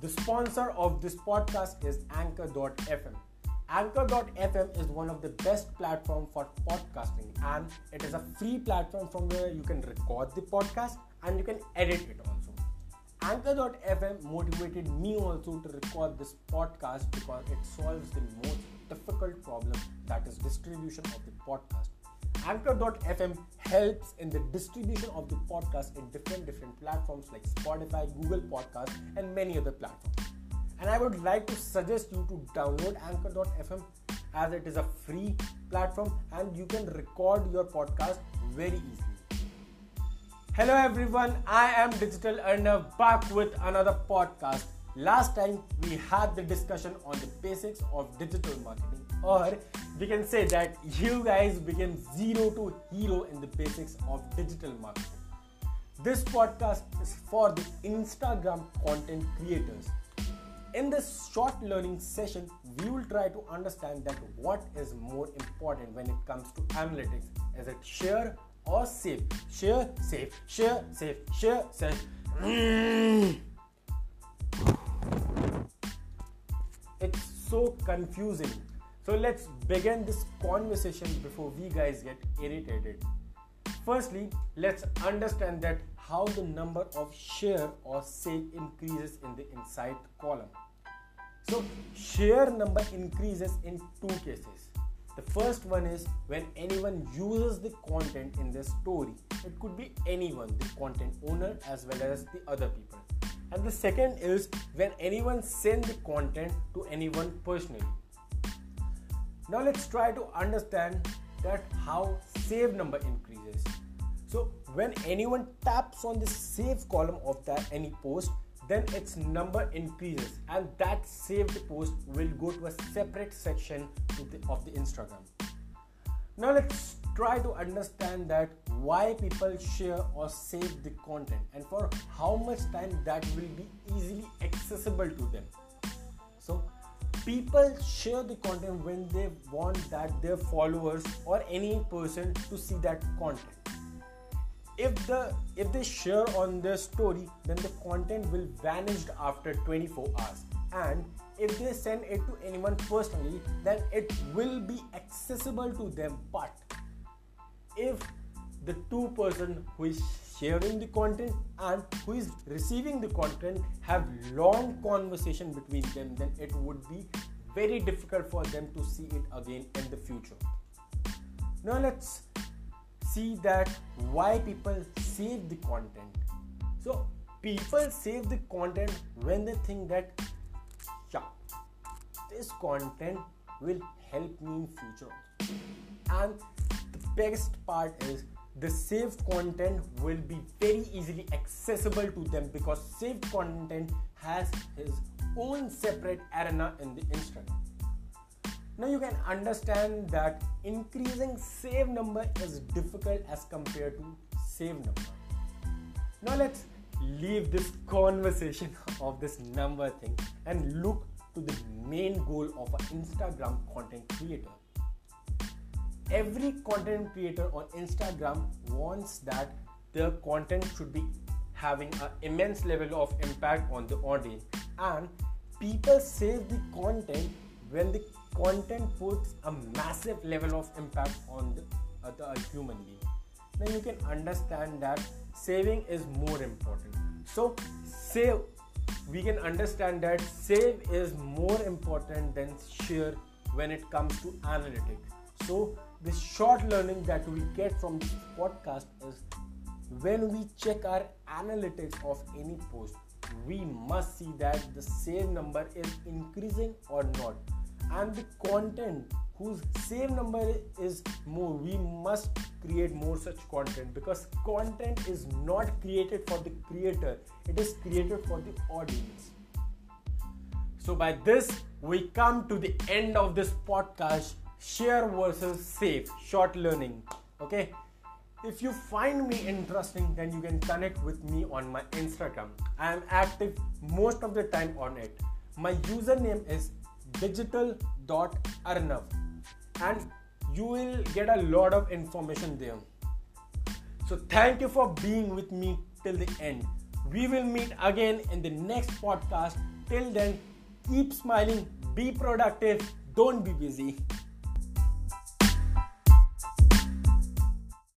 The sponsor of this podcast is Anchor.fm. Anchor.fm is one of the best platform for podcasting and it is a free platform from where you can record the podcast and you can edit it also. Anchor.fm motivated me also to record this podcast because it solves the most difficult problem that is distribution of the podcast. Anchor.fm helps in the distribution of the podcast in different different platforms like Spotify, Google Podcast, and many other platforms. And I would like to suggest you to download Anchor.fm as it is a free platform and you can record your podcast very easily. Hello everyone, I am Digital Arnav back with another podcast. Last time we had the discussion on the basics of digital marketing, or we can say that you guys became zero to hero in the basics of digital marketing. This podcast is for the Instagram content creators. In this short learning session, we will try to understand that what is more important when it comes to analytics. Is it share or save? Share, save, share, save, share, save. It's so confusing. So let's begin this conversation before we guys get irritated. Firstly, let's understand that how the number of share or sale increases in the inside column. So share number increases in two cases. The first one is when anyone uses the content in the story. It could be anyone, the content owner as well as the other people. And the second is when anyone sends the content to anyone personally. Now let's try to understand that how save number increases. So when anyone taps on the save column of that any post, then its number increases and that saved post will go to a separate section the, of the Instagram. Now let's try to understand that why people share or save the content and for how much time that will be easily accessible to them. So people share the content when they want that their followers or any person to see that content. If the if they share on their story then the content will vanish after 24 hours. And if they send it to anyone personally then it will be accessible to them. But if the two person who is sharing the content and who is receiving the content have long conversation between them then it would be very difficult for them to see it again in the future. Now let's see that why people save the content. So people save the content when they think that yeah this content will help me in future. And the best part is the saved content will be very easily accessible to them because saved content has his own separate arena in the instagram now you can understand that increasing save number is difficult as compared to save number. Now let's leave this conversation of this number thing and look to the main goal of an Instagram content creator. Every content creator on Instagram wants that their content should be having an immense level of impact on the audience and people save the content when the content puts a massive level of impact on the other human being. Then you can understand that saving is more important. So, save, we can understand that save is more important than share when it comes to analytics. So, the short learning that we get from this podcast is when we check our analytics of any post, we must see that the save number is increasing or not. And the content whose save number is more we must create more such content because content is not created for the creator it is created for the audience. So by this we come to the end of this podcast share versus save short learning okay if you find me interesting then you can connect with me on my instagram i am active most of the time on it my username is digital.arnav and you will get a lot of information there. So thank you for being with me till the end. We will meet again in the next podcast. Till then, keep smiling, be productive, don't be busy.